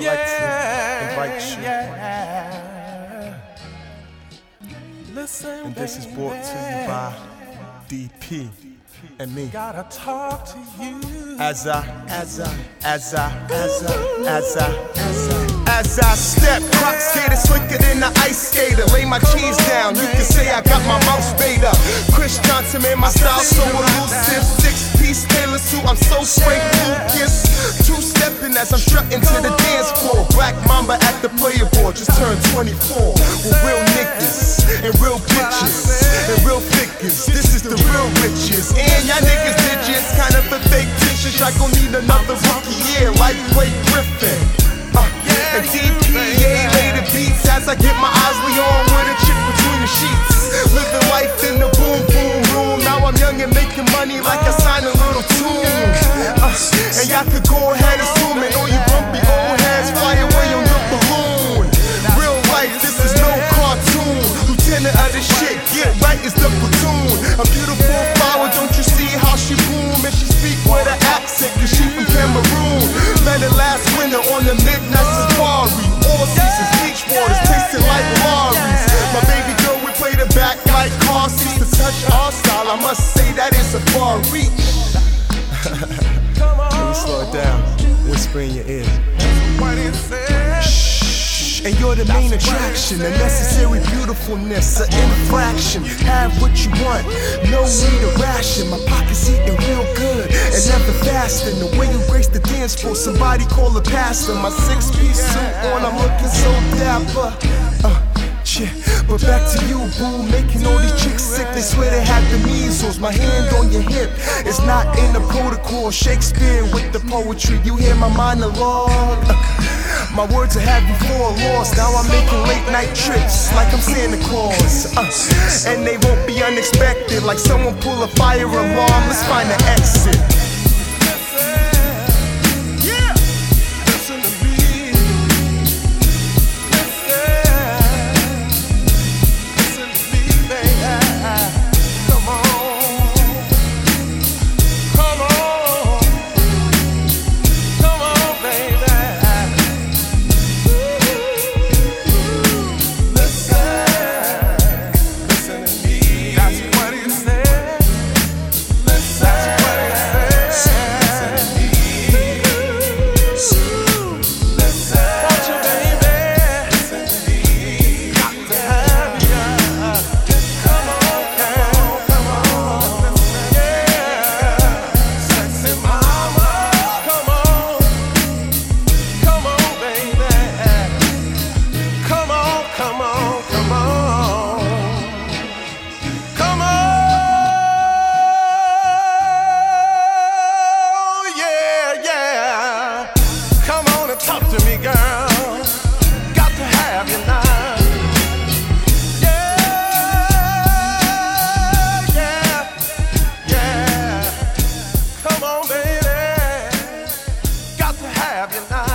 Yeah, like to invite you. Yeah. Listen, and this is brought to you by DP and me. Gotta talk to you. As I, as I, as I, as I, as I, as I. As I step, rock skater slicker than an ice skater. Lay my cheese down, you can say I got my mouse made up. Chris Johnson made my style so elusive. Six piece tailor suit, I'm so straight, Lucas. Two stepping as I'm strutting to the 24, just turned 24. With real niggas and real bitches and real pickers. This is the real riches. And y'all niggas digits, kind of a fake dishes. Y'all gon' need another rookie, yeah, lightweight Griffin. Uh, and DPA made the beats as I get my Isley on with a chick between the sheets. Living life in the boom boom room. Now I'm young and making money like I Of this shit, get right is the platoon. A beautiful flower, don't you see how she bloom? And she speak with an accent, cause she from Cameroon. Met her last winter on the midnight safari. All seasons, beach waters, tasting like Lorries. My baby girl, we play the back like car seats. To touch our style, I must say that is a far reach. Come Let me slow it down, whisper in your ear. What it says. And you're the main attraction, the necessary beautifulness, an infraction. Have what you want, no need to ration. My pockets eating real good and never fasting. The way you grace the dance floor, somebody call a pastor. My six piece suit on, I'm looking so dapper. Uh, yeah. But back to you, boo, making all these chicks sick. They swear they had the measles. My hand on your hip, it's not in the protocol. Shakespeare with the poetry, you hear my monologue. My words are have before lost. Now I'm making late night trips like I'm Santa Claus. Uh, and they won't be unexpected, like someone pull a fire alarm. Let's find an exit. Come on and talk to me, girl. Got to have you now. Yeah, yeah, yeah. Come on, baby. Got to have you now.